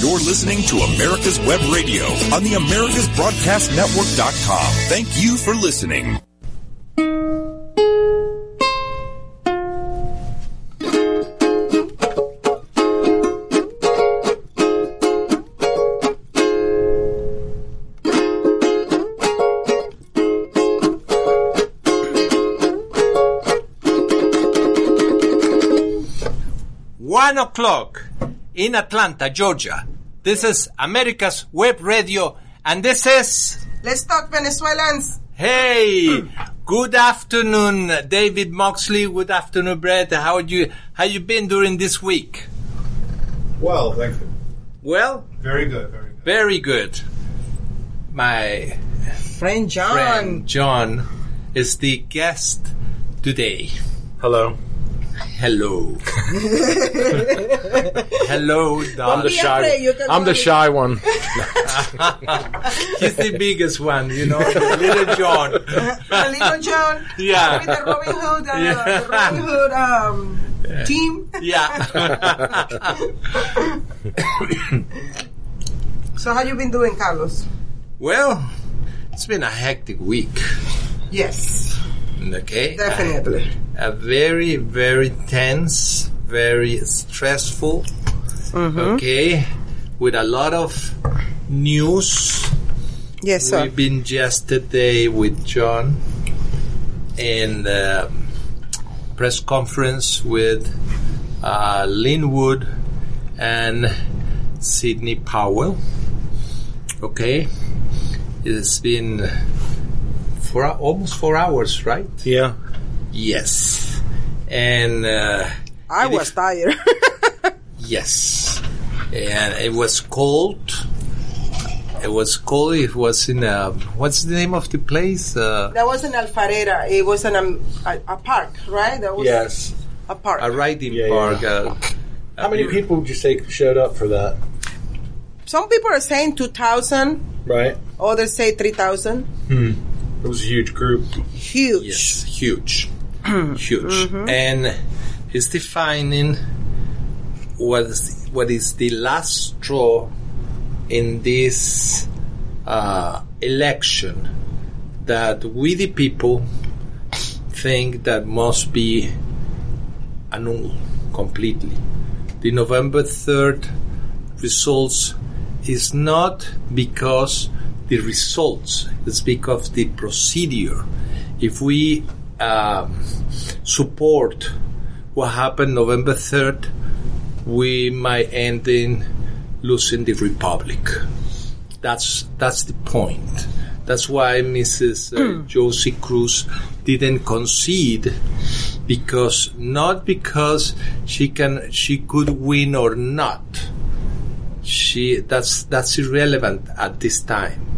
You're listening to America's Web Radio on the AmericasBroadcastNetwork.com. Thank you for listening. One o'clock in Atlanta, Georgia. This is America's Web Radio, and this is Let's talk Venezuelans. Hey, good afternoon, David Moxley. Good afternoon, Brett. How you how you been during this week? Well, thank you. Well, Very good, very good. very good. My Friend John. friend John is the guest today. Hello. Hello. Hello, I'm the shy. afraid, I'm the shy one. He's the biggest one, you know, little John. Little John. Yeah. With the Robin Hood, uh, Yeah. the Robin Hood um, team. Yeah. So how you been doing, Carlos? well, it's been a hectic week. Yes, Okay. definitely. A very, very tense, very stressful. Okay. With a lot of news. Yes, sir. We've been yesterday with John in the press conference with uh, Lin Wood and Sidney Powell. Okay, it's been for almost four hours, right? Yeah. Yes, and uh, I it was is- tired. Yes, and it was cold. It was cold. It was in a what's the name of the place? Uh, that wasn't Alpharetta. It was an, um, a, a park, right? That was Yes. a park. a riding Yeah, park. yeah. Uh, How many people would you say showed up for that? Some people are saying 2,000. Right. Others say 3,000. It was a huge group. Huge. Yes, huge, huge, and it's defining what is, what is the last straw in this uh, election that we the people think that must be annulled completely. The November third results is not because the results, speak of the procedure. If we um, support what happened November 3rd, we might end in losing the republic. That's that's the point. That's why Mrs. Uh, Josie Cruz didn't concede because not because she can she could win or not she that's that's irrelevant at this time.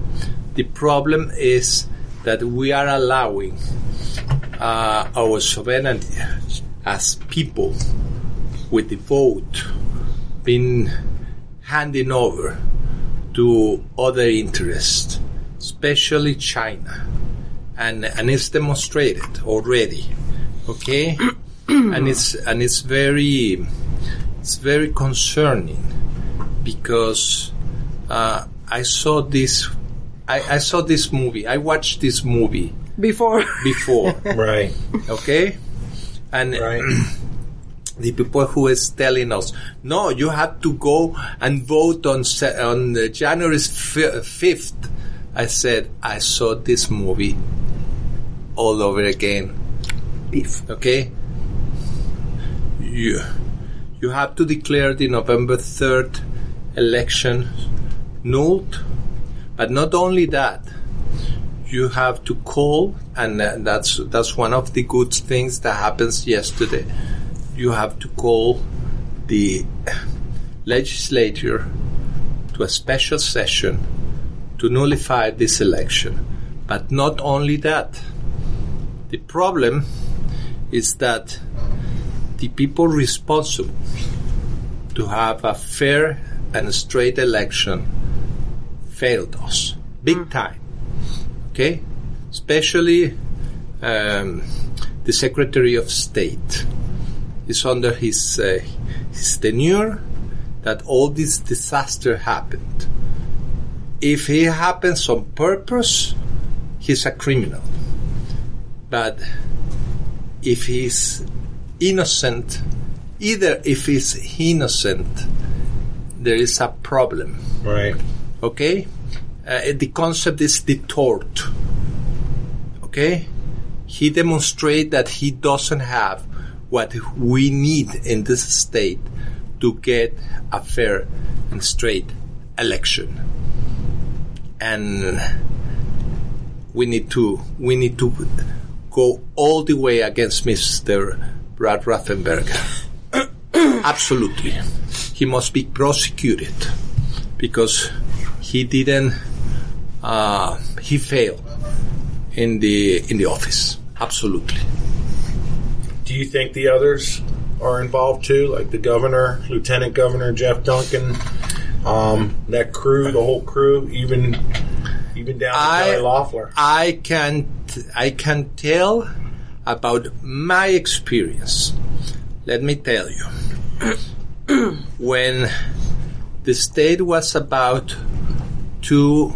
The problem is that we are allowing uh, our sovereignty as people with the vote being handing over to other interests, especially China, and and it's demonstrated already. Okay, and it's and it's very it's very concerning because uh, I saw this. I, I saw this movie. I watched this movie Before. before. Right. okay, and Right. the people who is telling us, no, you have to go and vote on se- on uh, January fifth. I said I saw this movie all over again. Beef. Okay, you you have to declare the November third election nulled, but not only that. You have to call, and that's that's one of the good things that happens yesterday you have to call the legislature to a special session to nullify this election. But not only that, the problem is that the people responsible to have a fair and straight election failed us big time. Okay? Especially um, the Secretary of State is under his uh, his tenure that all this disaster happened. If it happens on purpose, he's a criminal. But if he's innocent, either if he's innocent, there is a problem. Right. Okay? Uh, the concept is the tort. Okay? He demonstrates that he doesn't have what we need in this state to get a fair and straight election. And we need to we need to go all the way against Mr. Brad Raffensperger. Absolutely. He must be prosecuted because he didn't uh, he failed in the in the office. Absolutely. Do you think the others are involved too, like the governor, Lieutenant Governor Geoff Duncan, um, that crew, the whole crew, even even down to I- Kelly Loeffler? I can I can tell about my experience. Let me tell you. when the state was about to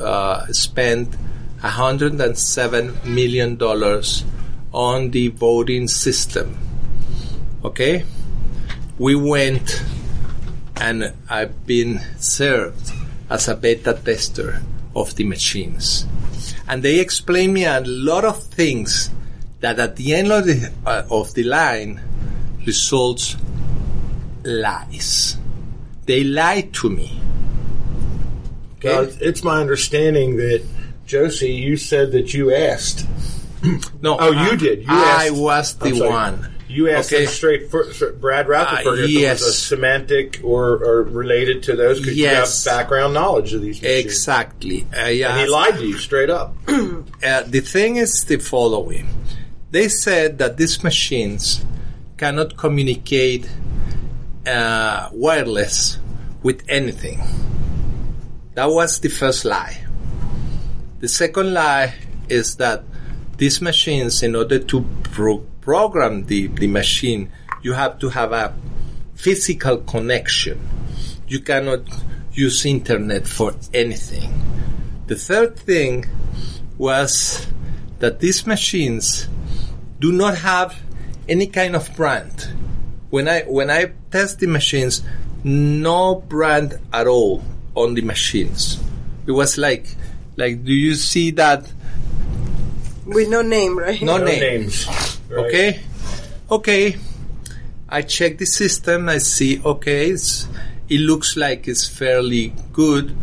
uh, spend 107 million dollars on the voting system, okay, we went and I've been served as a beta tester of the machines. And they explained me a lot of things that at the end of the, uh, of the line results lies. They lied to me. Okay? Now, it's- it's my understanding that Josie, you said that you asked. no, Oh, you I- did. You I asked- was the sorry. one. You asked Okay. straight for, Brad Rutherford Uh, yes. was a semantic or, or related to those because Yes. you have background knowledge of these machines. Exactly. Uh, yeah, And he lied to you straight up. Uh, the thing is the following. They said that these machines cannot communicate uh, wireless with anything. That was the first lie. The second lie is that these machines, in order to pro- program the, the machine, you have to have a physical connection. You cannot use internet for anything. The third thing was that these machines do not have any kind of brand. When I when I test the machines, no brand at all on the machines. It was like like do you see that With no name, right? no, No name? names. Right. Okay, okay. I check the system. I see. Okay, it's, it looks like it's fairly good.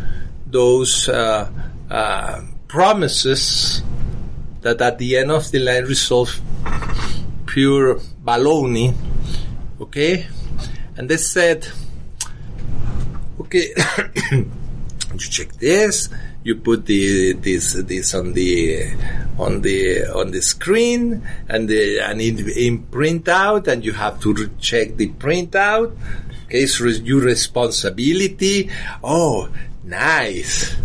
Those uh, uh, promises that at the end of the line result pure baloney. Okay, and they said, okay, you check this. You put the this this on the on the on the screen and the and in print out and you have to re- check the printout. Okay, it's your responsibility. Oh, nice.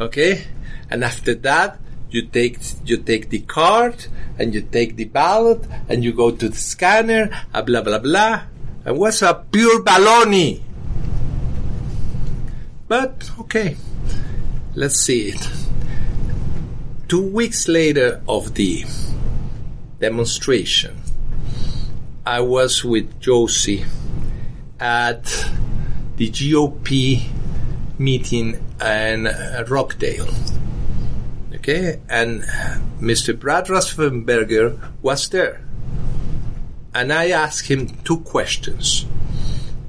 Okay, and after that you take you take the card and you take the ballot and you go to the scanner. Uh, blah blah blah. And what's a pure baloney? But okay, let's see it. Two weeks later of the demonstration, I was with Josie at the GOP meeting in Rockdale. Okay, and Mr. Brad Raffensperger was there. And I asked him two questions.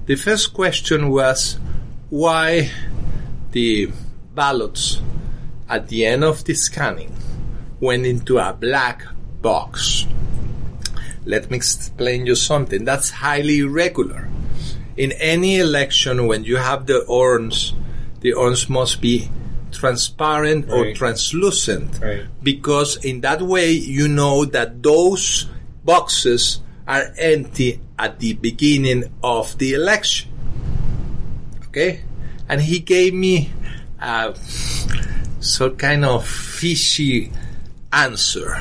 The first question was why the ballots at the end of the scanning went into a black box. Let me explain you something. That's highly irregular. In any election, when you have the urns, the urns must be transparent or translucent Right. because in that way you know that those boxes are empty at the beginning of the election. Okay? And he gave me uh, some kind of fishy answer.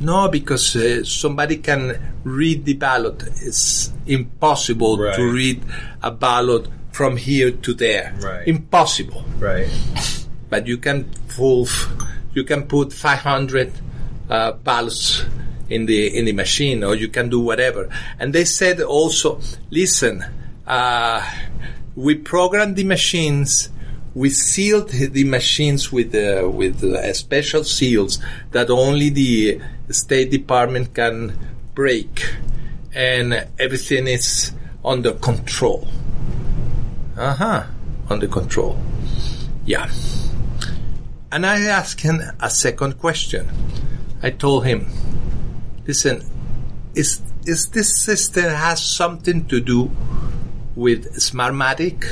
No, because uh, somebody can read the ballot. It's impossible Right. to read a ballot from here to there. Right. Impossible. Right. But you can pull, you can put 500 uh, ballots in the in the machine, or you can do whatever. And they said also, listen, uh, we programmed the machines. We sealed the machines with uh, with uh, special seals that only the State Department can break, and everything is under control. Uh huh, under control. Yeah. And I asked him a second question. I told him, listen, is, is this system has something to do with Smartmatic?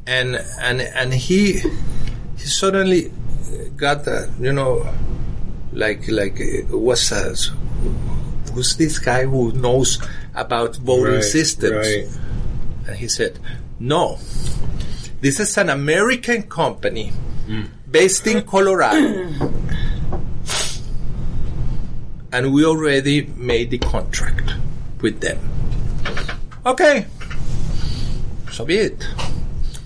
and, and, and he, he suddenly got, uh, you know, like, like, uh, what's uh, who's this guy who knows about voting Right, systems? Right. And he said, No, this is an American company based in Colorado. and we already made the contract with them. Okay. So be it.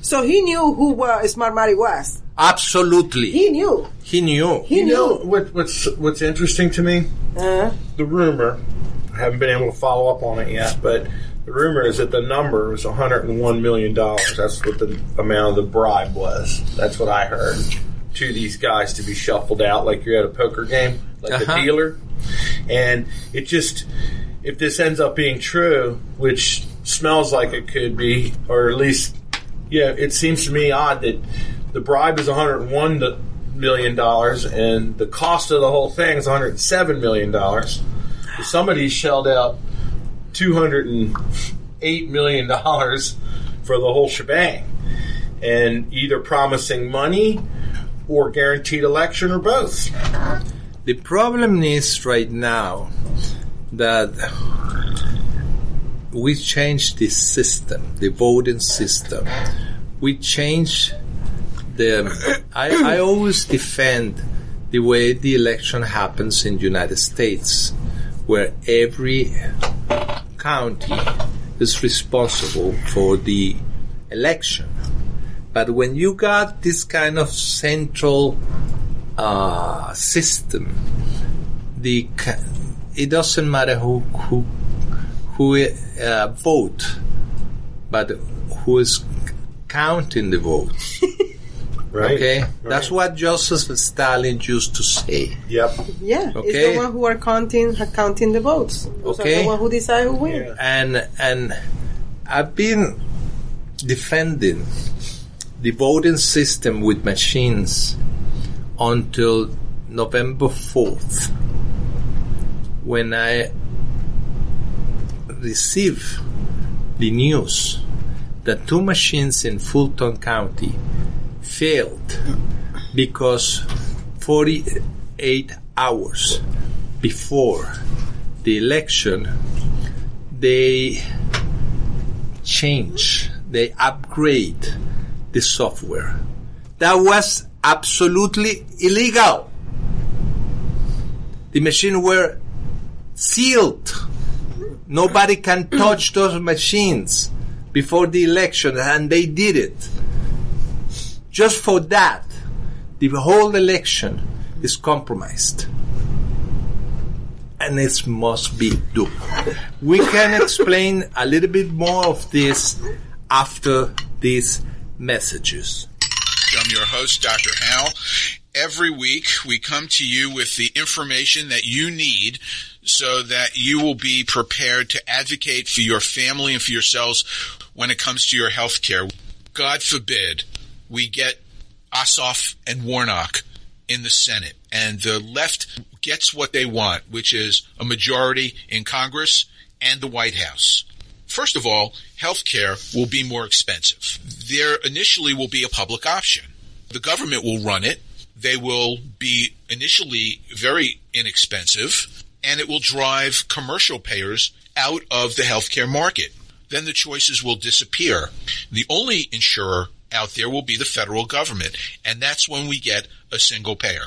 So he knew who uh, Smartmatic was. Absolutely. He knew. He knew. He You know knew. what, what's what's interesting to me? Uh, The rumor. I haven't been able to follow up on it yet, but the rumor is that the number was 101 million dollars. That's what the amount of the bribe was. That's what I heard to these guys to be shuffled out like you're at a poker game, like Uh-huh. a dealer. And it just, if this ends up being true, which smells like it could be, or at least, yeah, it seems to me odd that the bribe is 101 million dollars, and the cost of the whole thing is 107 million dollars. Somebody shelled out 208 million dollars for the whole shebang, and either promising money or guaranteed election or both. The problem is right now that we changed the system, the voting system. We changed the. I, I always defend the way the election happens in the United States, where every county is responsible for the election. But when you got this kind of central uh, system, the it doesn't matter who who who uh, vote, but who is counting the votes. Right? Okay, that's what Joseph Stalin used to say. Yep. yeah, Okay. it's the one who are counting counting the votes. Those Okay. are the one who decide who wins. Yeah. and and I've been defending the voting system with machines until November fourth, when I received the news that two machines in Fulton County failed because 48 hours before the election they change, they upgrade the software. That was absolutely illegal. The machine were sealed. Nobody can touch those machines before the election, and they did it. Just for that, the whole election is compromised and it must be done. We can explain a little bit more of this after these messages. I'm your host, Dr. Hal. Every week we come to you with the information that you need so that you will be prepared to advocate for your family and for yourselves when it comes to your health care. God forbid we get Ossoff and Warnock in the Senate and the left gets what they want, which is a majority in Congress and the White House. First of all, healthcare will be more expensive. There initially will be a public option. The government will run it. They will be initially very inexpensive and it will drive commercial payers out of the healthcare market. Then the choices will disappear. The only insurer out there will be the federal government and that's when we get a single payer.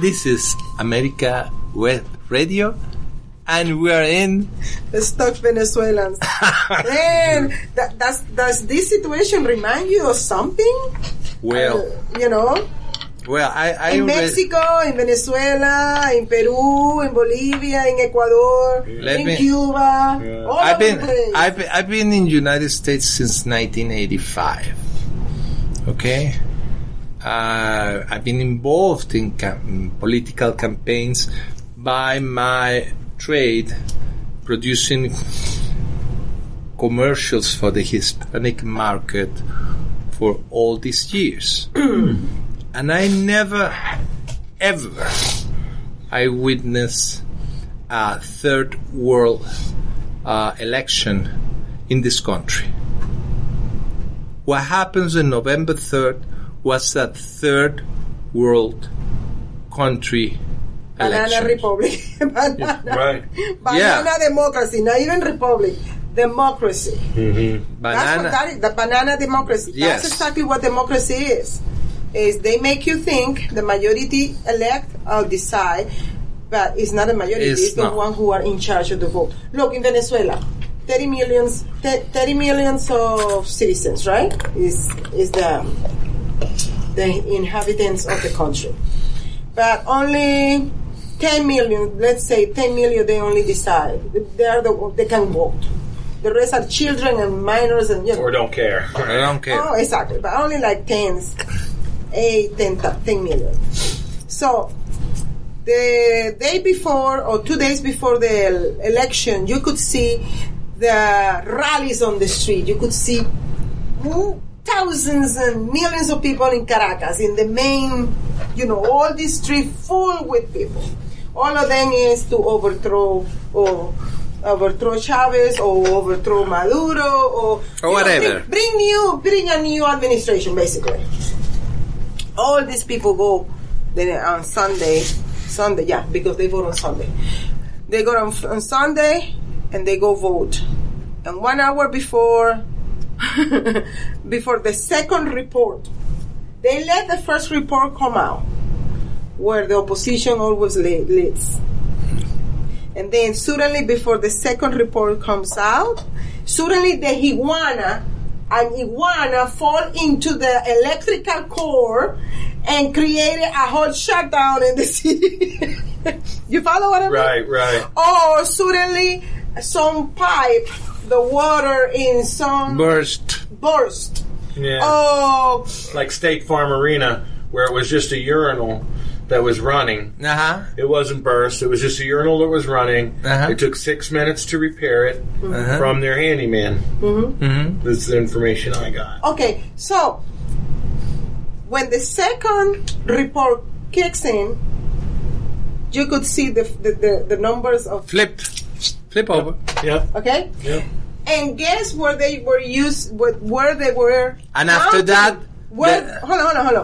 This is America Web Radio, and we are in. Stuck Venezuelans. and that, does, does this situation remind you of something? Well, Uh, you know, well, I, I in Mexico, in Venezuela, in Peru, in Bolivia, in Ecuador, Let in me- Cuba, all I've over been the place. I've been, I've been in United States since 1985. Okay, uh, I've been involved in cam- political campaigns by my trade, producing commercials for the Hispanic market for all these years, and I never, ever, I witnessed a third world uh, election in this country. What happens on November 3rd was that third world country Banana election. Republic. Banana, Right. banana Yeah. democracy, not even republic. Democracy. Mm-hmm. That's what Banana. that is, the banana democracy. Yes. That's exactly what democracy is. Is they make you think the majority elect or decide, but it's not a majority. It's It's, the one who are in charge of the vote. Look in Venezuela, 30 millions, 30 millions of citizens, right? Is is the the inhabitants of the country, but only 10 million. Let's say 10 million. They only decide. They are the they can vote. The rest are children and minors and you know. Or don't care. I don't care. Oh, exactly. But only like 10, 8, 10, 10 million. So, the day before or two days before the election, you could see the rallies on the street. You could see thousands and millions of people in Caracas, in the main, you know, all the street full with people. All of them is to overthrow or overthrow Chavez or overthrow Maduro or, know, whatever. bring, bring new, bring a new administration, basically. All these people go then on Sunday, Sunday, yeah, because they vote on Sunday. They go on, on Sunday and they go vote. And one hour before, before the second report, they let the first report come out, where the opposition always leads. And then suddenly, before the second report comes out, suddenly the iguana and iguana fall into the electrical core and created a whole shutdown in the city. you follow what I mean? Right, right. Or suddenly, some pipe, the water in some Burst. burst. Yeah. Oh, Like State Farm Arena, where it was just a urinal that was running. Uh huh. It wasn't burst. It was just a urinal that was running. Uh-huh. It took six minutes to repair it Uh-huh. from their handyman. Mm-hmm. That's the information I got. okay. So, when the second report kicks in, you could see the, the, the, the numbers of Flip. Flip over. Yeah. okay Yep. And guess where they were used where they were And after counted? that, where the- hold on hold on hold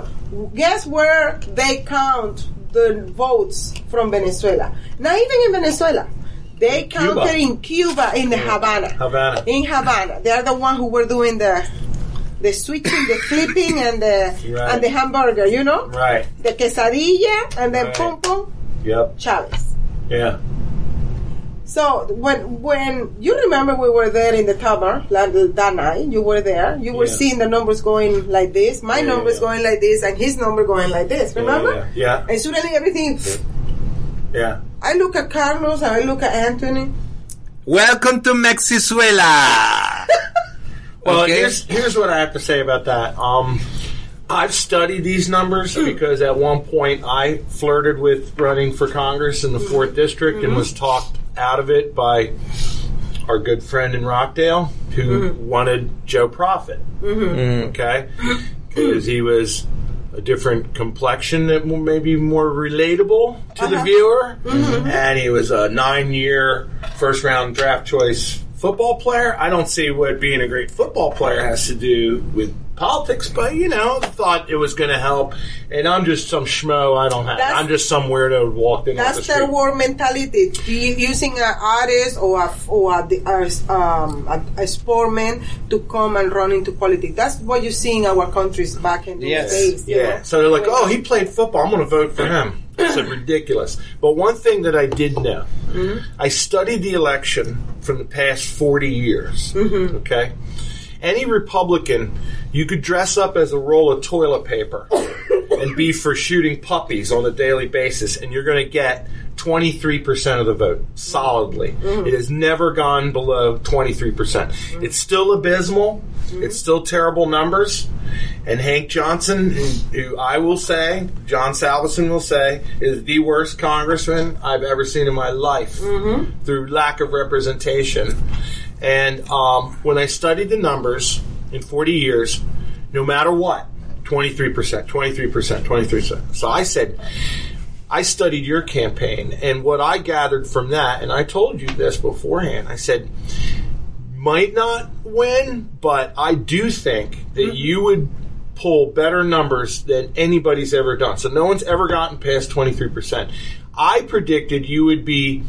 on guess where they count the votes from venezuela not even in venezuela they Cuba. counted in cuba in the havana Havana. in havana they're the one who were doing the the switching the flipping and the Right. and the hamburger you know Right. the quesadilla and then Right. pum pum Yep. chavez Yeah. So when when you remember we were there in the tower that, that night, you were there. You were Yeah. seeing the numbers going like this, my Yeah, numbers yeah. going like this, and his number going like this. Remember? Yeah, yeah, And suddenly everything. yeah. I look at Carlos and I look at Anthony. Welcome to Mexizuela. Well, Okay. here's here's what I have to say about that. Um, I've studied these numbers because at one point I flirted with running for Congress in the fourth district and was talked out of it by our good friend in Rockdale who mm-hmm. wanted Joe Profit. Mm-hmm. Okay, because he was a different complexion that may be more relatable to the uh-huh. viewer, mm-hmm. and he was a nine-year first-round draft choice football player. I don't see what being a great football player has to do with politics, but you know, thought it was going to help. And I'm just some schmo. I don't have. That's- I'm just some weirdo who walked in. off the That's their war mentality. Using an artist or a, or a, a, um, a, a sportman to come and run into politics. That's what you see in our countries back in those Yes. days. you Yeah. So they're like, oh, he played football. I'm going to vote for him. It's ridiculous. But one thing that I did know, I studied the election from the past 40 years. Okay. Any Republican, you could dress up as a roll of toilet paper and be for shooting puppies on a daily basis, and you're going to get 23% of the vote solidly. Mm-hmm. It has never gone below 23%. Mm-hmm. It's still abysmal. Mm-hmm. It's still terrible numbers. And Hank Johnson, who, who I will say, John Salveson will say, is the worst congressman I've ever seen in my life through lack of representation. And um, when I studied the numbers in 40 years, no matter what, 23%, 23%, 23%. So I said, I studied your campaign, and what I gathered from that, and I told you this beforehand, I said, might not win, but I do think that you would pull better numbers than anybody's ever done. So no one's ever gotten past 23%. I predicted you would be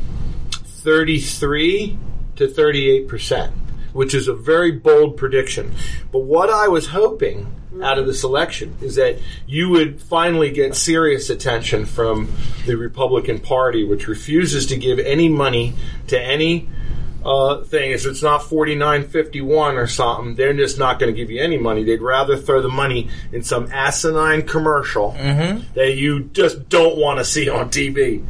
33 to 38%, which is a very bold prediction. But what I was hoping out of this election is that you would finally get serious attention from the Republican Party, which refuses to give any money to any uh, thing. If it's not forty nine fifty one or something, they're just not going to give you any money. They'd rather throw the money in some asinine commercial that you just don't want to see on TV.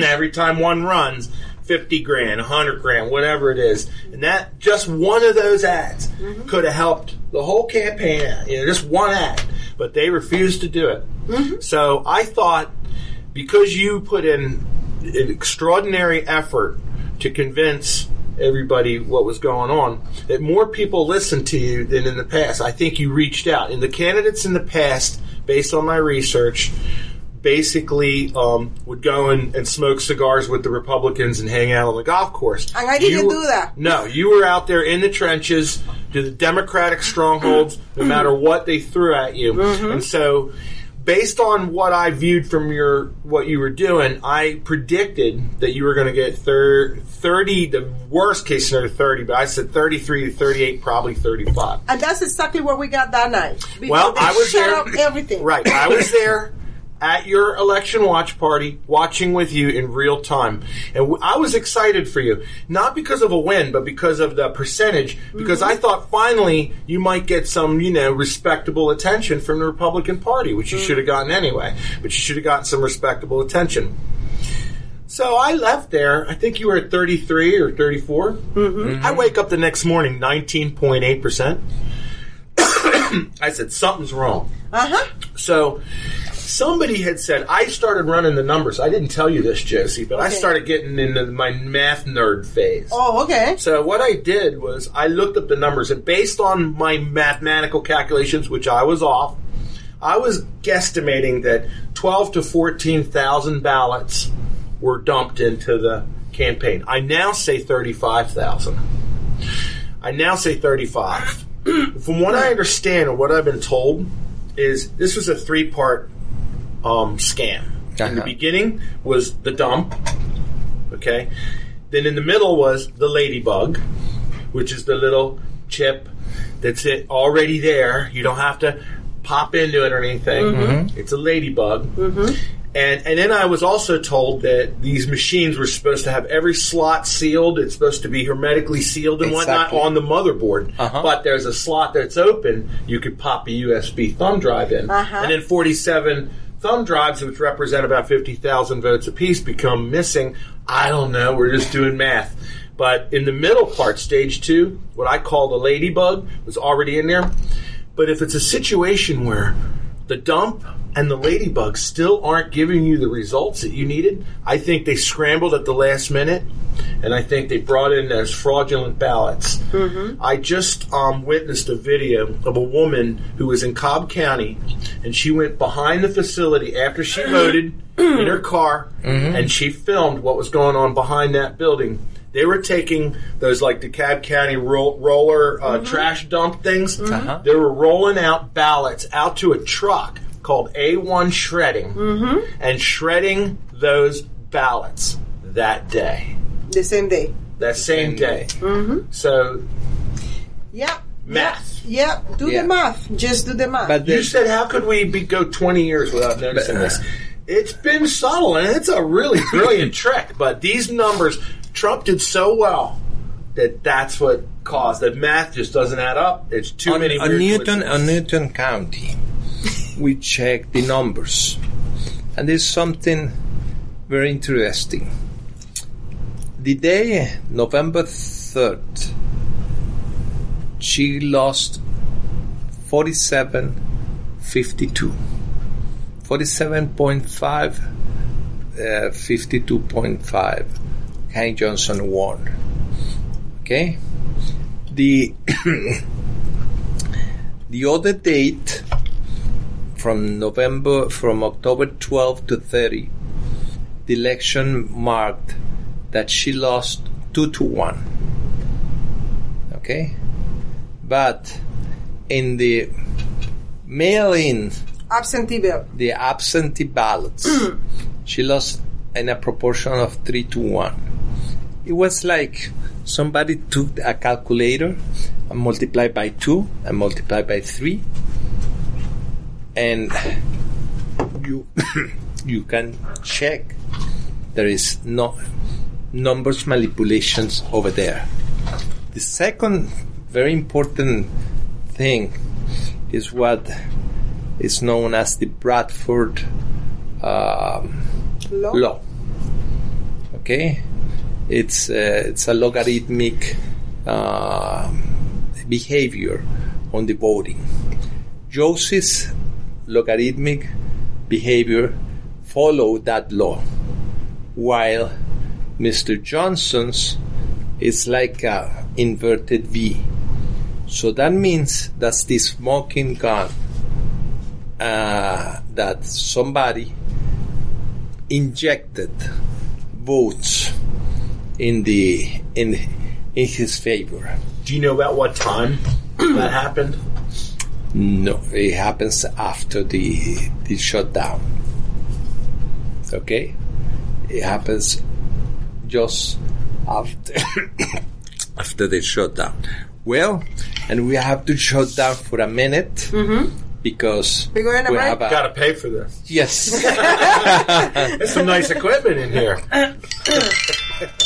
Every time one runs, fifty grand, hundred grand, whatever it is, and that just one of those ads mm-hmm. could have helped the whole campaign. out. You know, just one ad, but they refused to do it. Mm-hmm. So I thought because you put in an extraordinary effort to convince everybody what was going on, that more people listened to you than in the past. I think you reached out. And the candidates in the past, based on my research, basically um, would go and, and smoke cigars with the Republicans and hang out on the golf course. And I didn't You- do that. No, you were out there in the trenches to the Democratic strongholds, no matter what they threw at you. Mm-hmm. And so, based on what I viewed from your what you were doing, I predicted that you were going to get thir- 30, the worst case scenario 30, but I said 33 to 38, probably 35. And that's exactly what we got that night. Well, I was shut there. up everything. Right, I was there at your election watch party, watching with you in real time, and w- I was excited for you, not because of a win, but because of the percentage. Because I thought finally you might get some, you know, respectable attention from the Republican Party, which you should have gotten anyway. But you should have gotten some respectable attention. So I left there. I think you were at 33 or 34. Mm-hmm. I wake up the next morning, 19.8%. I said, something's wrong. Uh huh. So somebody had said I started running the numbers. I didn't tell you this, Josie, but I started getting into my math nerd phase. Oh, okay. So what I did was I looked up the numbers and based on my mathematical calculations, which I was off, I was guesstimating that twelve to fourteen thousand ballots were dumped into the campaign. I now say thirty-five thousand. I now say thirty-five. From what I understand and what I've been told, is this was a three-part um, scam. In the Uh-huh. beginning was the dump. Okay. Then in the middle was the ladybug, which is the little chip that's it already there. You don't have to pop into it or anything. It's a ladybug. And and then I was also told that these machines were supposed to have every slot sealed. It's supposed to be hermetically sealed and Exactly. whatnot on the motherboard. Uh-huh. But there's a slot that's open. You could pop a USB thumb drive in, Uh-huh. and then 47 thumb drives, which represent about 50,000 votes apiece, become missing. I don't know. We're just doing math. But in the middle part, stage two, what I call the ladybug was already in there. But if it's a situation where the dump and the ladybugs still aren't giving you the results that you needed, I think they scrambled at the last minute, and I think they brought in those fraudulent ballots. I just um, witnessed a video of a woman who was in Cobb County, and she went behind the facility after she voted in her car, and she filmed what was going on behind that building. They were taking those like DeKalb County ro- roller uh, trash dump things. Uh-huh. They were rolling out ballots out to a truck called A1 Shredding and shredding those ballots that day, The same day. that same Same day. Mm-hmm. So Yep. Math. Yep. Yep. Do Yeah. the math. Just do the math. But you said, how could we be, go 20 years without noticing But, uh, this? It's been subtle and it's a really brilliant trick, but these numbers, Trump did so well that that's what caused that math just doesn't add up. It's too on, many. on weird Newton, coincidences. on Newton County, we check the numbers, and there's something very interesting. The day November third, she lost 47 52. 47.5, uh, 52.5. Kay Johnson won. Okay? The the other date from November from October 12 to 30 the election marked that she lost 2 to 1 okay? But in the mail-in Absentee bill. the absentee ballots she lost in a proportion of 3 to 1 it was like somebody took a calculator and multiplied by 2 and multiplied by 3 and you you can check there is no numbers manipulations over there the second very important thing is what is known as the Bradford um, Law. law. Okay, it's uh, it's a logarithmic uh, behavior on the voting. Josie's logarithmic behavior follow that law, while Mr. Johnson's is like a inverted V. So that means that's the smoking gun uh, that somebody injected votes in the in in his favor. Do you know about what time that happened? No, it happens after the the shutdown. Okay, it happens just after after the shutdown. Well, and we have to shut down for a minute mm-hmm. because We're going to we break? have a Got to pay for this. yes. There's some nice equipment in here.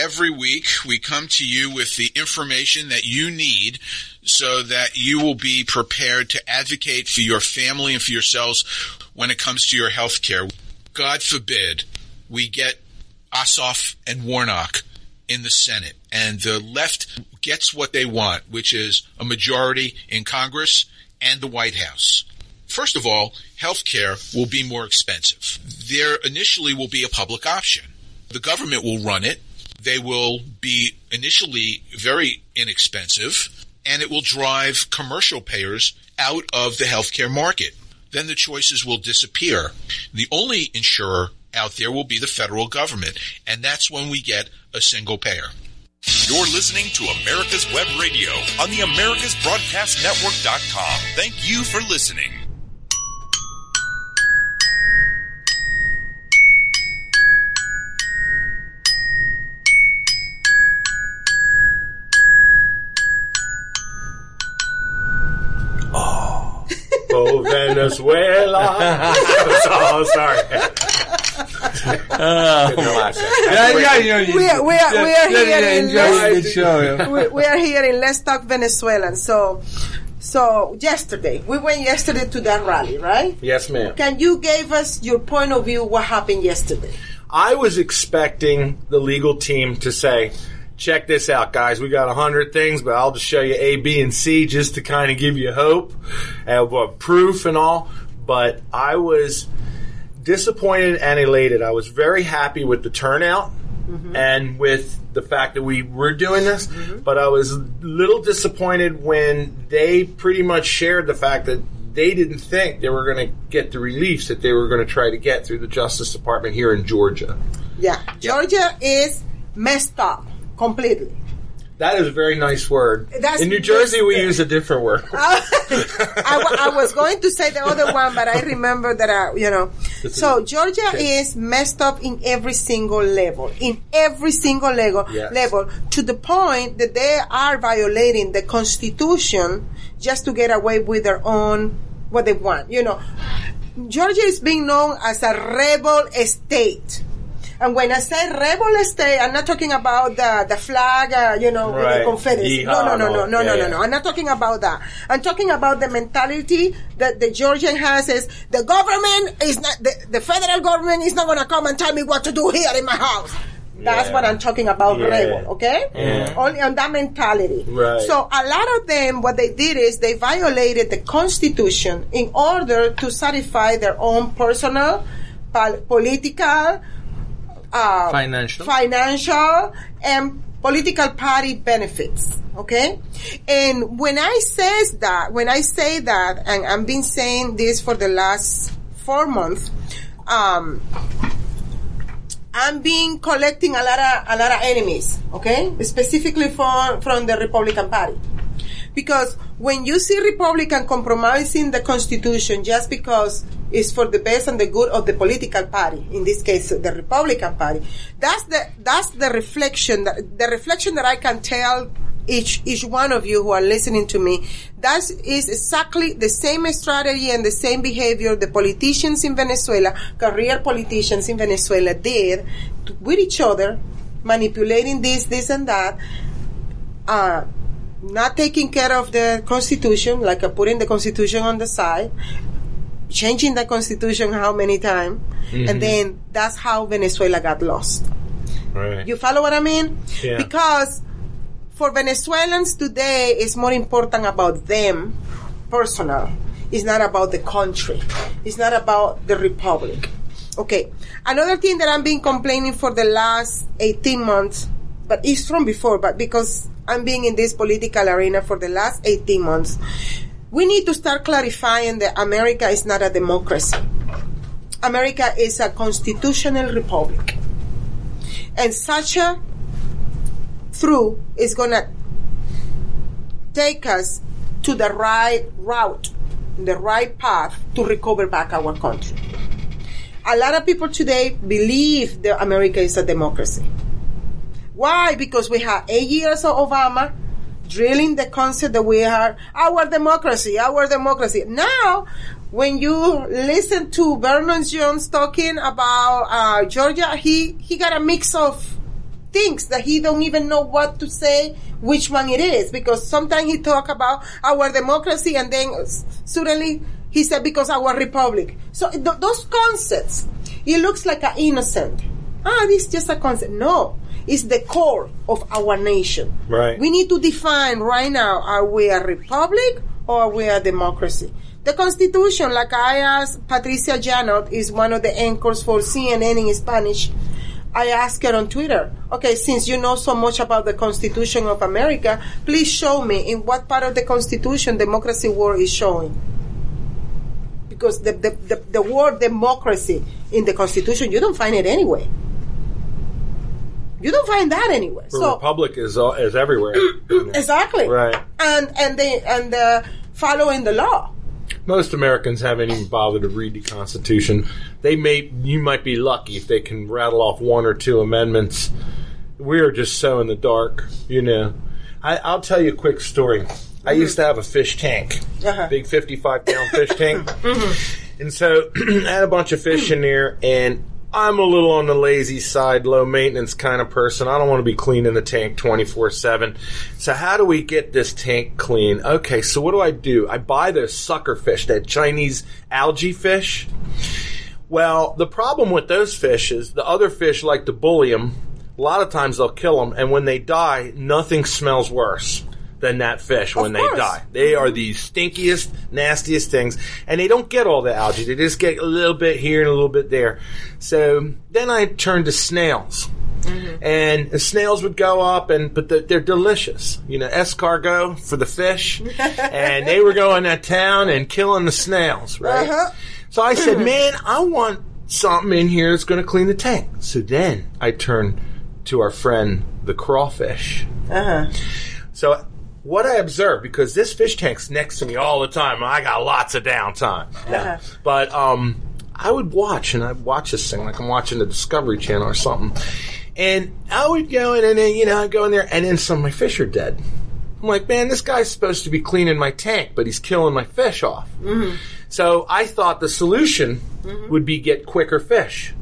Every week we come to you with the information that you need so that you will be prepared to advocate for your family and for yourselves when it comes to your health care. God forbid we get Ossoff and Warnock in the Senate and the left gets what they want, which is a majority in Congress and the White House. First of all, health care will be more expensive. There initially will be a public option. The government will run it. They will be initially very inexpensive and it will drive commercial payers out of the healthcare market. Then the choices will disappear. The only insurer out there will be the federal government, and that's when we get a single payer. You're listening to America's Web Radio on the AmericasBroadcastNetwork.com. Thank you for listening. Oh, Venezuela. oh, sorry. Oh my! Yeah, yeah, yeah, yeah. We are- we are- we are here yeah, in enjoy Los- the show. we, we are here in Let's Talk Venezuelan. So, so yesterday we went yesterday to that rally, right? Yes, ma'am. Can you give us your point of view? What happened yesterday? I was expecting the legal team to say, check this out, guys. We got a hundred things, but I'll just show you A, B, and C just to kind of give you hope and uh, proof and all. But I was disappointed and elated. I was very happy with the turnout and with the fact that we were doing this, but I was a little disappointed when they pretty much shared the fact that they didn't think they were going to get the reliefs that they were going to try to get through the Justice Department here in Georgia. Yeah, Georgia is messed up completely. That is a very nice word. That's- in New Jersey, we use a different word. I, was going to say the other one, but I remember that I, you know. So Georgia is messed up in every single level, in every single level, Yes. level, to the point that they are violating the Constitution just to get away with their own what they want. You know, Georgia is being known as a rebel state. And when I say rebel state, I'm not talking about the, the flag, uh, you know, Right. the Confederacy. No, no, no, no, no, no, Yeah, no, yeah. no. I'm not talking about that. I'm talking about the mentality that the Georgian has is the government is not, the, the federal government is not going to come and tell me what to do here in my house. That's Yeah. what I'm talking about, Yeah. rebel, okay? Yeah. Only on that mentality. Right. So a lot of them, what they did is they violated the Constitution in order to satisfy their own personal, pol- political, uh, Financial. financial and political party benefits. Okay, and when I says that, when I say that, and I've been saying this for the last four months, um, I'm being collecting a lot of a lot of enemies. Okay, specifically for from the Republican Party. Because when you see Republican compromising the Constitution just because it's for the best and the good of the political party, in this case the Republican Party, that's the that's the reflection that the reflection that I can tell each each one of you who are listening to me. That is exactly the same strategy and the same behavior the politicians in Venezuela, career politicians in Venezuela did with each other, manipulating this, this, and that. Uh, not taking care of the constitution, like uh, putting the constitution on the side, changing the constitution how many times, and then that's how Venezuela got lost. Right. You follow what I mean? Yeah. Because for Venezuelans today, it's more important about them, personal. It's not about the country. It's not about the republic. Okay. Another thing that I've been complaining for the last 18 months, but it's from before, but because I'm being in this political arena for the last 18 months, we need to start clarifying that America is not a democracy. America is a constitutional republic. And such a through is gonna take us to the right route, the right path to recover back our country. A lot of people today believe that America is a democracy. Why? Because we have eight years of Obama drilling the concept that we are our democracy, our democracy. Now, when you listen to Vernon Jones talking about uh, Georgia, he he got a mix of things that he don't even know what to say which one it is. Because sometimes he talk about our democracy and then suddenly he said because our republic. So th- those concepts it looks like an innocent. Ah this is just a concept. No it's the core of our nation Right. we need to define right now are we a republic or are we a democracy the Constitution, like I asked Patricia Janiot, is one of the anchors for CNN in Spanish. I asked her on Twitter, okay, since you know so much about the Constitution of America, please show me in what part of the Constitution democracy word is showing. Because the, the, the, the word democracy in the Constitution, you don't find it anyway. You don't find that anywhere. The so Republic is is everywhere. exactly, Right. And and they and uh, following the law. Most Americans haven't even bothered to read the Constitution. They may you might be lucky if they can rattle off one or two amendments. We're just so in the dark, you know. I, I'll tell you a quick story. I used to have a fish tank, Uh-huh. big fifty-five gallon fish tank, and so I had a bunch of fish in there, and I'm a little on the lazy side, low maintenance kind of person. I don't want to be cleaning the tank 24 7. So, how do we get this tank clean? Okay, so what do I do? I buy those sucker fish, that Chinese algae fish. Well, the problem with those fish is the other fish like to bully them. A lot of times they'll kill them, and when they die, nothing smells worse than that fish when they die. They are the stinkiest, nastiest things, and they don't get all the algae. They just get a little bit here and a little bit there. So then I turned to snails. And the snails would go up, and but the, they're delicious. You know, escargot for the fish, and they were going to town and killing the snails, right? Uh-huh. So I said, man, I want something in here that's going to clean the tank. So then I turned to our friend, the crawfish. Uh-huh. So what I observed, because this fish tank's next to me all the time, And I got lots of downtime. No. Uh-huh. But um, I would watch, and I'd watch this thing like I'm watching the Discovery Channel or something. And I would go in, and then, you know, I'd go in there, and then some of my fish are dead. I'm like, man, this guy's supposed to be cleaning my tank, but he's killing my fish off. So I thought the solution would be get quicker fish.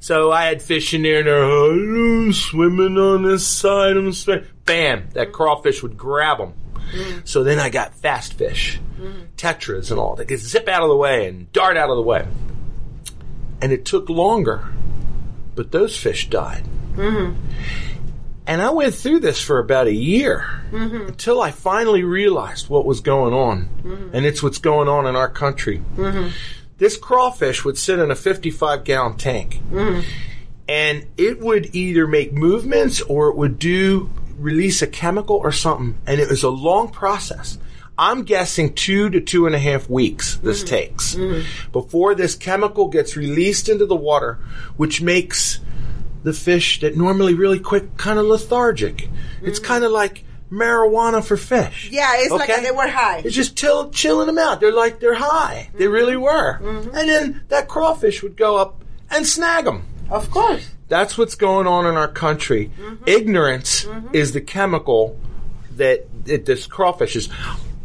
So I had fish in there, and they're oh, swimming on this side. I'm swimming. Bam! That crawfish would grab them. Mm. So then I got fast fish, mm. tetras and all. They could zip out of the way and dart out of the way. And it took longer, but those fish died. Mm-hmm. And I went through this for about a year mm-hmm. until I finally realized what was going on. Mm-hmm. And it's what's going on in our country. This crawfish would sit in a 55 gallon tank. And it would either make movements or it would do release a chemical or something. And it was a long process. I'm guessing two to two and a half weeks this mm-hmm. takes mm-hmm. before this chemical gets released into the water, which makes the fish that normally really quick kind of lethargic. It's mm-hmm. kind of like marijuana for fish. Yeah, it's like they were high. It's just chill, chilling them out. They're like they're high. They really were. And then that crawfish would go up and snag them. Of course. That's what's going on in our country. Mm-hmm. Ignorance mm-hmm. is the chemical that it, this crawfish is.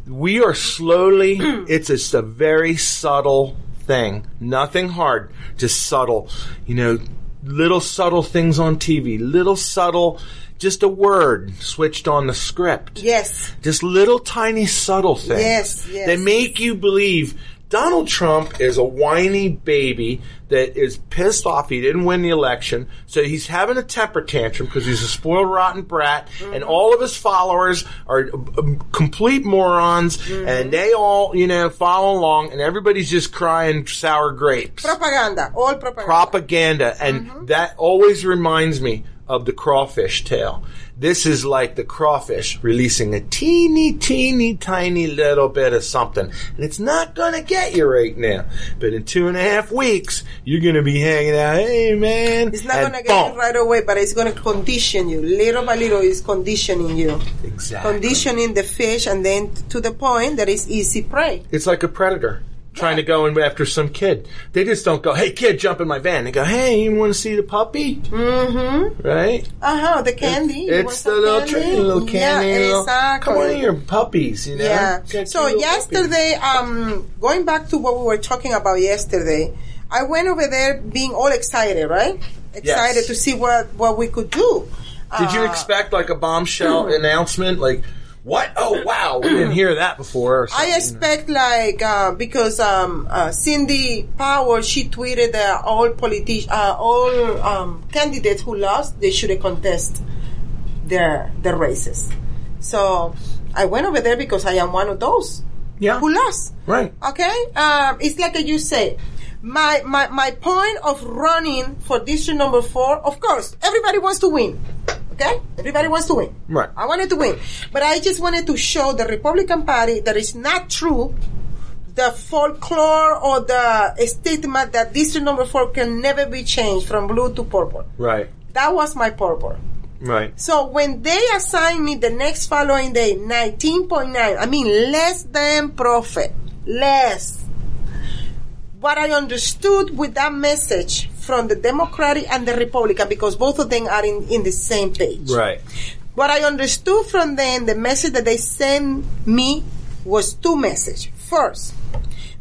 We are slowly. it's just a very subtle thing. Nothing hard. Just subtle. You know, little subtle things on TV. Little subtle. Just a word switched on the script. Yes. Just little tiny subtle things. Yes, yes. That make you believe Donald Trump is a whiny baby that is pissed off he didn't win the election. So he's having a temper tantrum because he's a spoiled rotten brat Mm-hmm. and all of his followers are um, complete morons Mm-hmm. and they all, you know, follow along and everybody's just crying sour grapes Propaganda. All propaganda. propaganda, and Mm-hmm. that always reminds me of the crawfish tail. This is like the crawfish releasing a teeny, teeny, tiny little bit of something, and it's not gonna get you right now. But in two and a half weeks, you're gonna be hanging out. Hey, man! It's not going to get you right away, but it's going to condition you. Little by little, it's conditioning you. Exactly. Conditioning the fish, and then to the point that it's easy prey. It's like a predator trying to go in after some kid. They just don't go, "Hey, kid, jump in my van." They go, "Hey, you want to see the puppy?" Mm-hmm. Right? Uh huh. The candy. Want It's the little candy? little candy. Yeah, little, exactly. Come on in here, puppies. You know. Yeah. So yesterday, um, going back to what we were talking about yesterday, I went over there being all excited, right? Excited Yes. to see what what we could do. Did you Uh, expect like a bombshell announcement? Like, what? Oh, wow, we didn't hear that before. I expect like uh, because um, uh, Sidney Powell she tweeted that all politi- uh, all um, candidates who lost they should contest their their races. So I went over there because I am one of those Yeah. who lost. Right. Okay, um, it's like you say. My, my my point of running for district number four, of course, everybody wants to win. Okay, everybody wants to win. Right. I wanted to win, but I just wanted to show the Republican Party that it's not true. The folklore or the stigma that district number four can never be changed from blue to purple. Right. That was my purple. Right. So when they assigned me the next following day, 19.9, I mean less than profit, less. What I understood with that message from the Democratic and the Republican, because both of them are in, in the same page. Right. What I understood from them, the message that they sent me was two messages. First,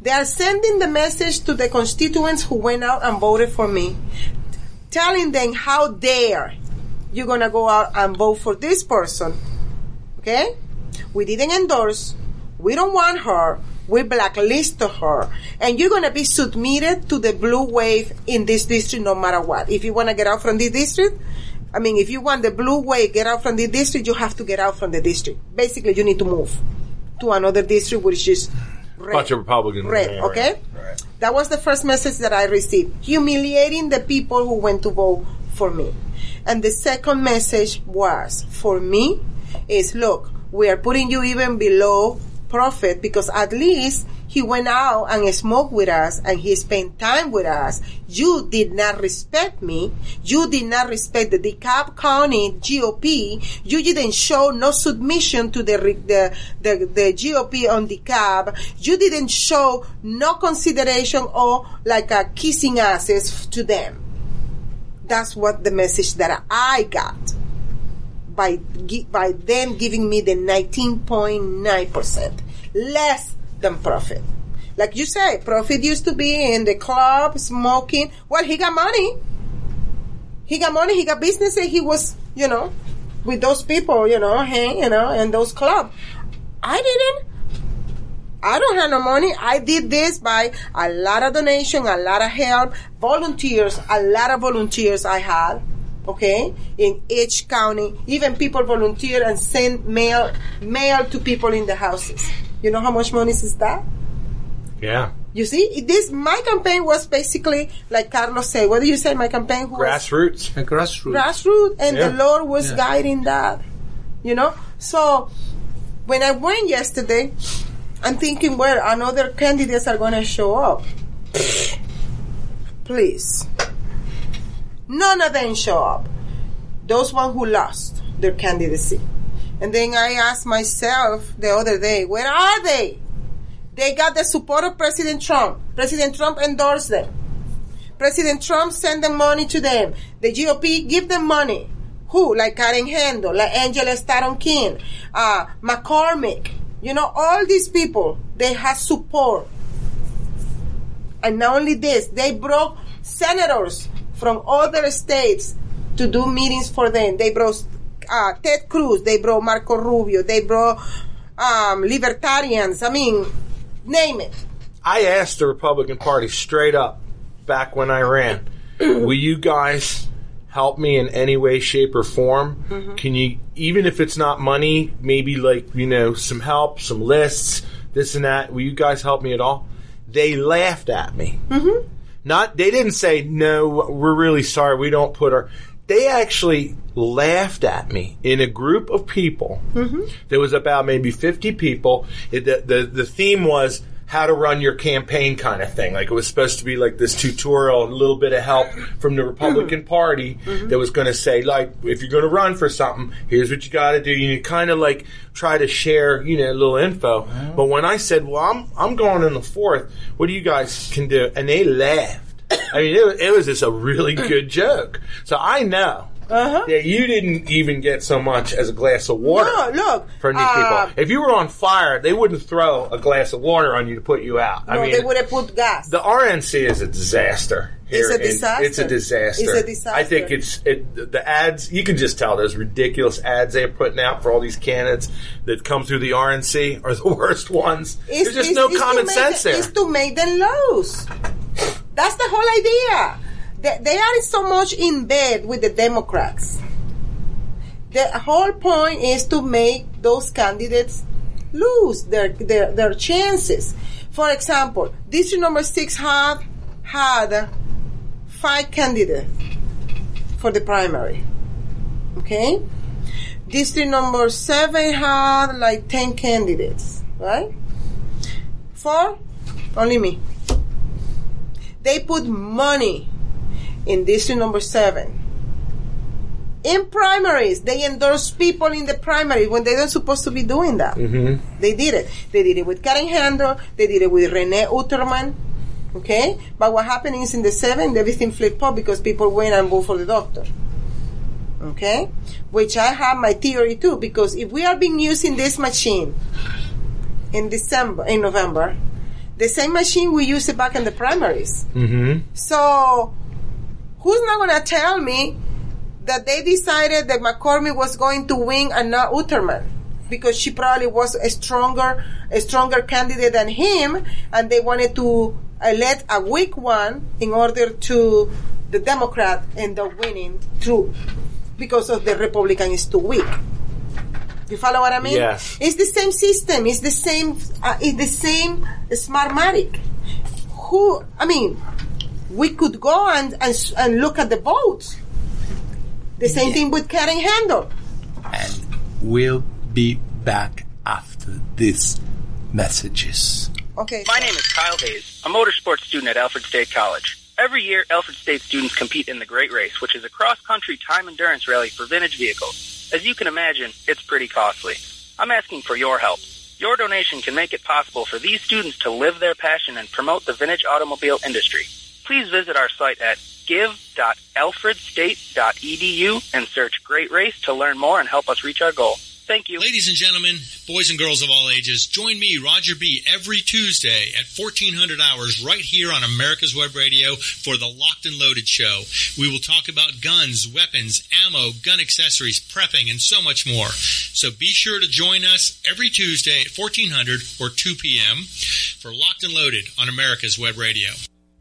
they are sending the message to the constituents who went out and voted for me, telling them how dare you're gonna go out and vote for this person. Okay? We didn't endorse. We don't want her. We blacklisted her. And you're gonna be submitted to the blue wave in this district no matter what. If you wanna get out from this district, I mean, if you want the blue wave, get out from the district, you have to get out from the district. Basically, you need to move to another district which is red. Bunch of Republicans. Red, Yeah, okay? That was the first message that I received. Humiliating the people who went to vote for me. And the second message was, for me, is look, we are putting you even below profit because at least he went out and smoked with us and he spent time with us. You did not respect me. You did not respect the DeKalb County GOP. You didn't show no submission to the, the, the, the GOP on DeKalb. You didn't show no consideration or like a kissing asses to them. That's what the message that I got by by them giving me the 19.9% less than profit. Like you say, profit used to be in the club smoking. Well, he got money. He got money. He got business. He was, you know, with those people, you know, hang, you know, in those clubs. I didn't. I don't have no money. I did this by a lot of donation, a lot of help, volunteers, a lot of volunteers I had. Okay, in each county, even people volunteer and send mail mail to people in the houses. You know how much money is that? Yeah. You see, this my campaign was basically like Carlos said. What do you say? My campaign was Grassroots. A grassroots. grassroots, and Yeah. the Lord was Yeah. guiding that. You know, so when I went yesterday, I'm thinking, well, another candidates are going to show up. Please, none of them show up. Those one who lost their candidacy, and then I asked myself the other day, where are they? They got the support of President Trump. President Trump endorsed them. President Trump sent them money to them. The GOP give them money. Who? Like Karen Handel, like Angela Stanton King, uh, McCormick. You know, all these people, they have support. And not only this, they broke senators from other states to do meetings for them. They brought uh, Ted Cruz, they brought Marco Rubio, they brought um, libertarians. I mean, name it. I asked the Republican Party straight up back when I ran, will you guys help me in any way, shape, or form? Mm-hmm. Can you, even if it's not money, maybe like, you know, some help, some lists, this and that, will you guys help me at all? They laughed at me. Mm-hmm. Not, they didn't say, no, we're really sorry, we don't put our, they actually laughed at me in a group of people. Mm-hmm. There was about maybe 50 people. It, the, the, the theme was how to run your campaign kind of thing. Like it was supposed to be like this tutorial and a little bit of help from the Republican mm-hmm. Party mm-hmm. that was going to say, like, if you're going to run for something, here's what you got to do. You kind of like try to share, you know, a little info. But when I said, well, I'm, I'm going in the fourth, what do you guys can do? And they laughed. I mean, it, it was just a really good joke. So I know Uh-huh. that you didn't even get so much as a glass of water No, look. from these uh, people. If you were on fire, they wouldn't throw a glass of water on you to put you out. No, I mean, they would have put gas. the RNC is a disaster. It's here a in- disaster. it's a disaster. It's a disaster. I think it's it, the ads. You can just tell those ridiculous ads they're putting out for all these candidates that come through the RNC are the worst ones. It's- There's just it's- no it's common sense them- there. It's to make them lose. That's the whole idea. They, they are so much in bed with the Democrats. The whole point is to make those candidates lose their, their, their chances. For example, district number six had, had five candidates for the primary. Okay? District number seven had like 10 candidates, right? Four, only me. They put money in district number seven in primaries. They endorse people in the primary when they don't supposed to be doing that. Mm-hmm. They did it. They did it with Karen Handel. They did it with Renee Unterman. Okay, but what happened is in the seven, everything flipped up because people went and voted for the doctor. Okay, which I have my theory too because if we are being using this machine in December, in November, the same machine we used it back in the primaries. Mm-hmm. So, who's not going to tell me that they decided that McCormick was going to win and not Unterman? Because she probably was a stronger, a stronger candidate than him, and they wanted to elect a weak one in order to the Democrat end up winning through because of the Republican is too weak. You follow what I mean? Yes. It's the same system. It's the same. Uh, it's the same smartmatic. Who? I mean, we could go and and, and look at the votes. The same thing with Karen Handel. And we'll be back after these messages. Okay. My name is Kyle Hayes, a motorsports student at Alfred State College. Every year, Alfred State students compete in the Great Race, which is a cross-country time endurance rally for vintage vehicles. As you can imagine, it's pretty costly. I'm asking for your help. Your donation can make it possible for these students to live their passion and promote the vintage automobile industry. Please visit our site at give.alfredstate.edu and search Great Race to learn more and help us reach our goal. Thank you. Ladies and gentlemen, boys and girls of all ages, join me, Roger B., every Tuesday at 1400 hours right here on America's Web Radio for the Locked and Loaded Show. We will talk about guns, weapons, ammo, gun accessories, prepping, and so much more. So be sure to join us every Tuesday at 1400 or 2 p.m. for Locked and Loaded on America's Web Radio.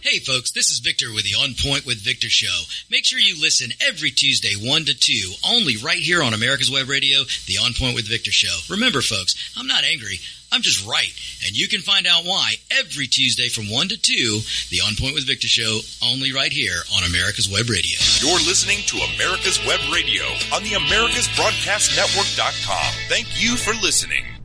Hey folks, this is Victor with the On Point with Victor show. Make sure you listen every Tuesday 1 to 2, only right here on America's Web Radio, the On Point with Victor show. Remember folks, I'm not angry, I'm just right. And you can find out why every Tuesday from 1 to 2, the On Point with Victor show, only right here on America's Web Radio. You're listening to America's Web Radio on the AmericasBroadcastNetwork.com. Thank you for listening.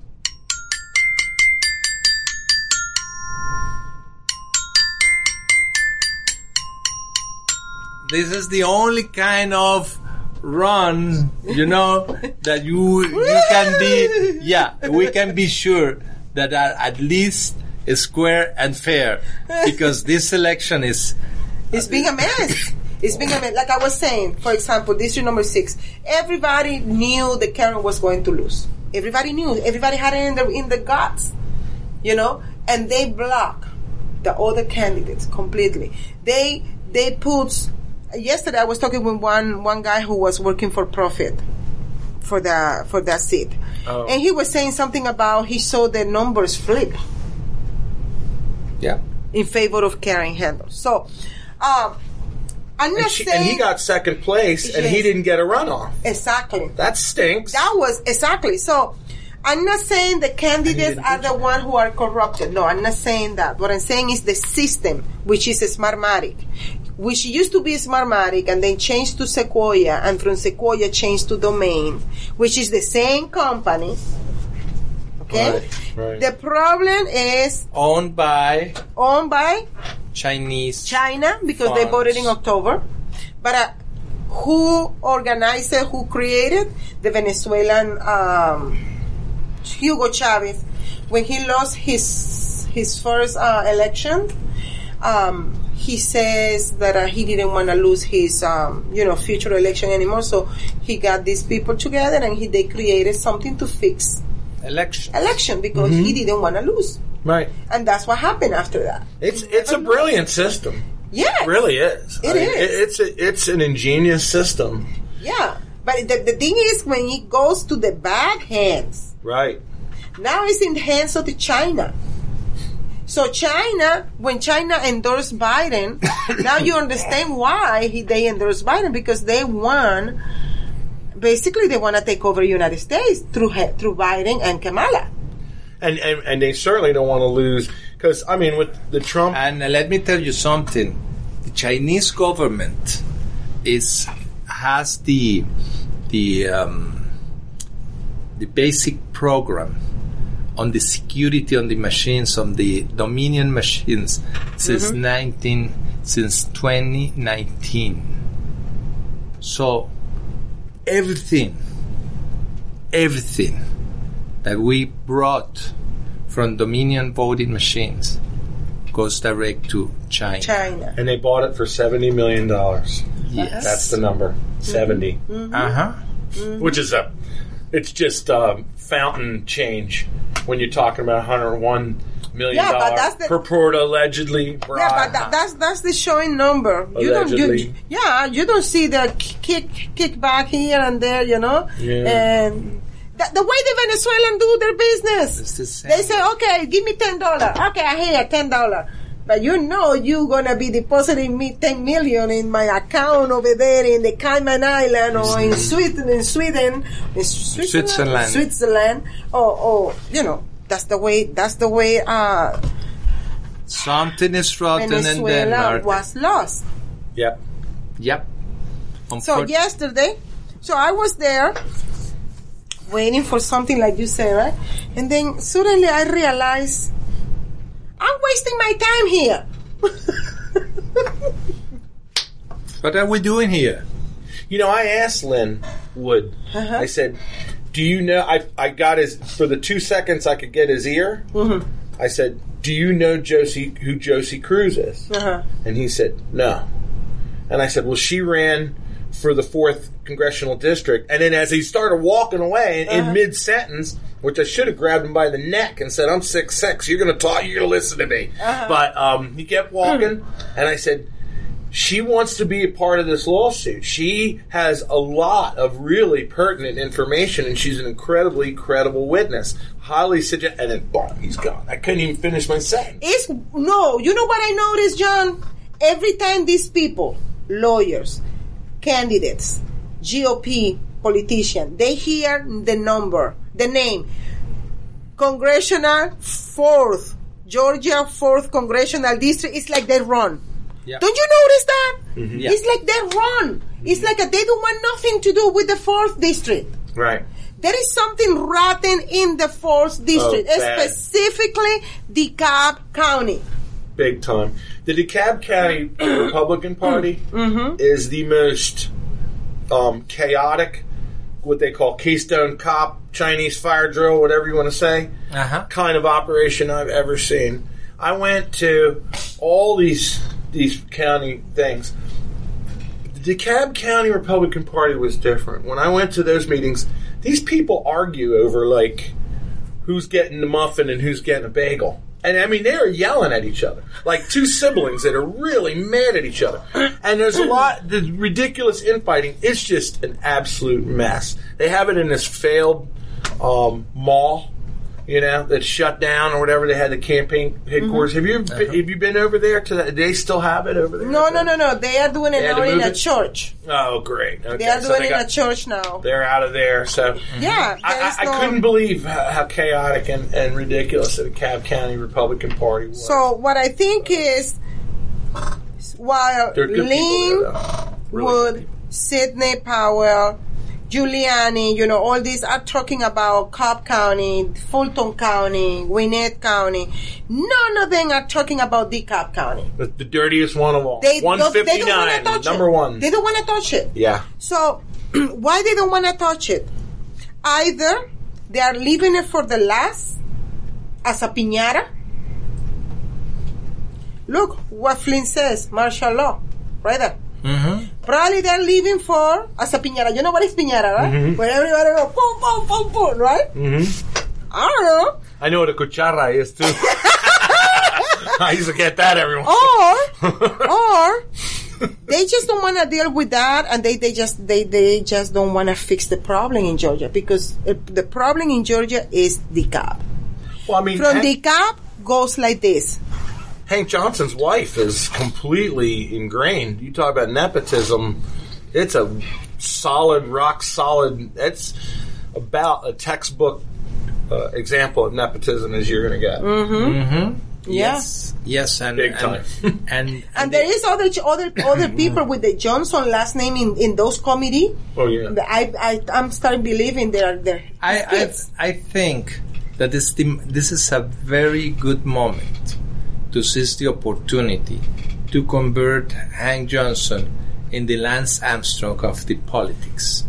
This is the only kind of run, you know, that you you can be. Yeah, we can be sure that are at least square and fair, because this election is It's being a mess. It's being a mess. Like I was saying, for example, district number six. Everybody knew that Karen was going to lose. Everybody knew. Everybody had it in the in the guts, you know. And they block the other candidates completely. They they put. Yesterday, I was talking with one one guy who was working for profit for the for that seat, and he was saying something about he saw the numbers flip yeah. in favor of Karen Handel. So, um, I'm not And, she, saying and he got second place, and he didn't get a runoff. exactly. That stinks. That was exactly so. I'm not saying the candidates are the one who are corrupted. No, I'm not saying that. What I'm saying is the system, which is a Smartmatic, which used to be Smartmatic and then changed to Sequoia, and from Sequoia changed to Domain, which is the same company. Okay. Right, right. The problem is Owned by owned by Chinese. China because they bought it in October. But uh, who organized it? Who created the Venezuelan um, Hugo Chavez when he lost his his first uh, election? Um, he says that uh, he didn't want to lose his um, you know future election anymore, so he got these people together and he they created something to fix election. election because he didn't want to lose, right. and that's what happened after that. It's it's a brilliant system. Yeah, It really is. It I mean, is. it's a, it's an ingenious system. Yeah, but the, the thing is, when it goes to the bad hands, Right. now it's in the hands of the China. So China, when China endorsed Biden, now you understand why he, they endorsed Biden because they won. Basically, they want to take over the United States through through Biden and Kamala. And, and and they certainly don't want to lose Because I mean, with the Trump, And uh, let me tell you something: the Chinese government is has the the um, the basic program on the security on the machines on the Dominion machines since nineteen since twenty nineteen. So everything, everything that we brought from Dominion voting machines goes direct to China. China. and they bought it for seventy million dollars. Yes. That's the number, 70 Uh huh. which is a, it's just um, fountain change when you're talking about 101 million Yeah, but that's the- purport allegedly. Yeah, but that, that's that's the showing number. You don't, you, Allegedly. yeah, you don't see the kick kick back here and there, you know. Yeah. And the, the way the Venezuelans do their business, the they say, "Okay, give me ten dollar. Okay, I hear ten dollar." But you know you're gonna be depositing me ten million in my account over there in the Cayman Island or in Sweden, in Sweden, in Switzerland, Switzerland. Switzerland, or, or you know that's the way. That's the way. Uh, Something is rotten in Venezuela Denmark. was lost. Yep. Yep. So yesterday, so I was there waiting for something like you say, right? And then suddenly I realized I'm wasting my time here. What are we doing here? You know, I asked Lin Wood. Uh-huh. I said, "Do you know?" I I got his for the two seconds I could get his ear. Mm-hmm. I said, "Do you know Johsie who Johsie Cruz is?" Uh-huh. And he said, "No." And I said, "Well, she ran for the fourth congressional district." And then as he started walking away in, Uh-huh. in mid sentence, which I should have grabbed him by the neck and said, "I'm six six. You're going to talk. You're going to listen to me." Uh-huh. But um, he kept walking, and I said. She wants to be a part of this lawsuit. She has a lot of really pertinent information, and she's an incredibly credible witness. Highly suggest. And then, boom, he's gone. I couldn't even finish my sentence. It's no, you know what I noticed, John? Every time these people, lawyers, candidates, GOP politician, they hear the number, the name, Congressional Fourth, Georgia Fourth Congressional District, it's like they run. Yeah. Don't you notice that? Mm-hmm. Yeah. It's like they run. It's mm-hmm. like they don't want nothing to do with the fourth district. Right. There is something rotten in the fourth district, Oh, specifically DeKalb County. Big time. The DeKalb County Republican Party mm-hmm. is the most um, chaotic, what they call Keystone Cop, Chinese fire drill, whatever you want to say, Uh huh. kind of operation I've ever seen. I went to all these these county things. The DeKalb County Republican Party was different. When I went to those meetings, these people argue over like who's getting the muffin and who's getting a bagel. And I mean, they're yelling at each other like two siblings that are really mad at each other. And there's a lot, the ridiculous infighting. It's just an absolute mess. They have it in this failed um, mall, you know, that's shut down or whatever. They had the campaign headquarters. Mm-hmm. Have you uh-huh. have you been over there? To that? They still have it over there? No, no, no, no. They are doing it now in a church. Oh, great. Okay, They are so doing they it in a church now. They're out of there. So mm-hmm. Yeah, I, I, I no- couldn't believe how, how chaotic and, and ridiculous the Cab County Republican Party was. So what I think is, while They're good people Lin. Really Wood. Sidney Powell, Giuliani, you know, all these are talking about Cobb County, Fulton County, Gwinnett County. None of them are talking about DeKalb County. the, the dirtiest one of all. They don't, they 159, touch number it. one. They don't want to touch it. yeah. So, why they don't want to touch it? Either they are leaving it for the last as a piñata. Look what Flynn says, martial law, right there. Mm-hmm. Probably they're leaving for as a piñata. You know what is piñata, right? Mm-hmm. Where everybody go boom, boom, boom, boom, right? Mhm. I don't know. I know what a cuchara is, too. I used to get that every once. Or, or they just don't want to deal with that, and they, they just they, they just don't want to fix the problem in Georgia because uh, the problem in Georgia is the cap. Well, I mean, From the cap goes like this. Hank Johnson's wife is completely ingrained. You talk about nepotism. It's a solid, rock solid. It's about a textbook uh, example of nepotism as you're going to get. Mm-hmm. Mm-hmm. Yes, yes, and Big time. and, and, And there is other other other people with the Johnson last name in, in those committee. Oh yeah. I I I'm starting believing they are there. I, I I think that this the, this is a very good moment to seize the opportunity to convert Hank Johnson in the Lance Armstrong of the politics.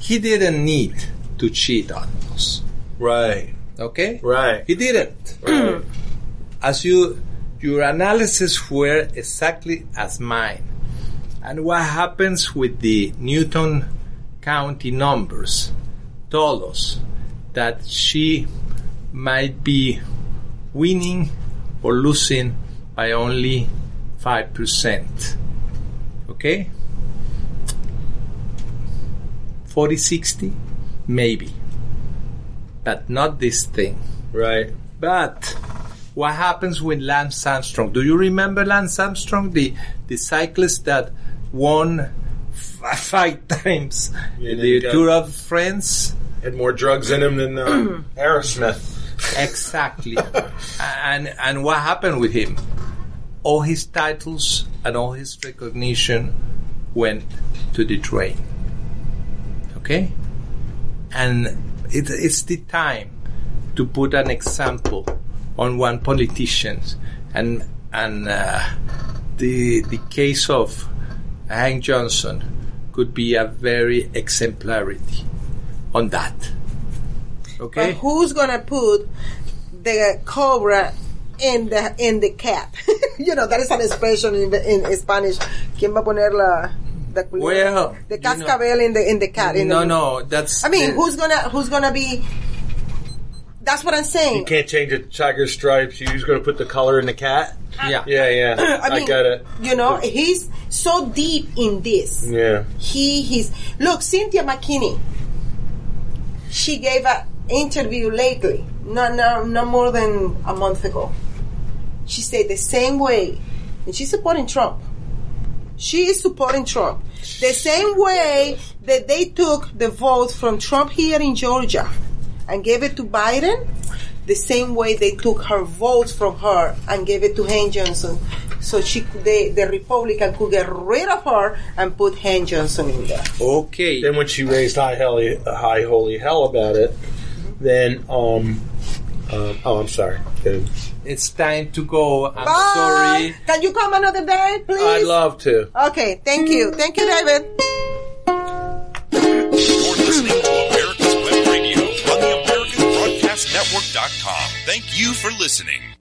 He didn't need to cheat on us. Right. Okay? Right. He didn't. As you, your analysis were exactly as mine. And what happens with the Newton County numbers told us that she might be winning or losing by only 5%. Okay? 40 60? Maybe. But not this thing. Right. But what happens with Lance Armstrong? Do you remember Lance Armstrong, the the cyclist that won f- five times Yeah, the he Tour of France? Had more drugs in him than uh, Aerosmith. Exactly. and and what happened with him? All his titles and all his recognition went to the drain. Okay? And it, it's the time to put an example on one politician and and uh, the the case of Hank Johnson could be a very exemplarity on that. Okay? But who's gonna put the cobra in the in the cat? you know that is an expression in, the, in Spanish. ¿Quién va a poner la the, Well, the you know- cascabel in the in the cat? In no, the, no, that's. I mean, the- who's gonna who's gonna be? That's what I'm saying. You can't change a tiger's stripes. You're just going to put the color in the cat. Ah. Yeah. Yeah, yeah. I I, mean, get it. You know, he's so deep in this. Yeah. He he's look Cynthia McKinney. She gave an interview lately, not no, no more than a month ago. She said the same way, and she's supporting Trump. She is supporting Trump the same way that they took the vote from Trump here in Georgia and gave it to Biden. The same way they took her votes from her and gave it to Hank Johnson, so she could- the the Republican could get rid of her and put Hank Johnson in there. Okay. Then when she raised high holy, high holy hell about it, then um, um oh, I'm sorry. Then It's time to go. I'm Bye. sorry. Can you come another day, please? I'd love to. Okay, thank you. Thank you, David. You're listening to America's Web Radio on the AmericasBroadcastNetwork.com. Thank you for listening.